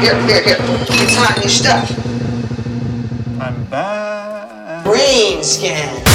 Here, here, here. It's not your stuff. I'm back. Brain scan.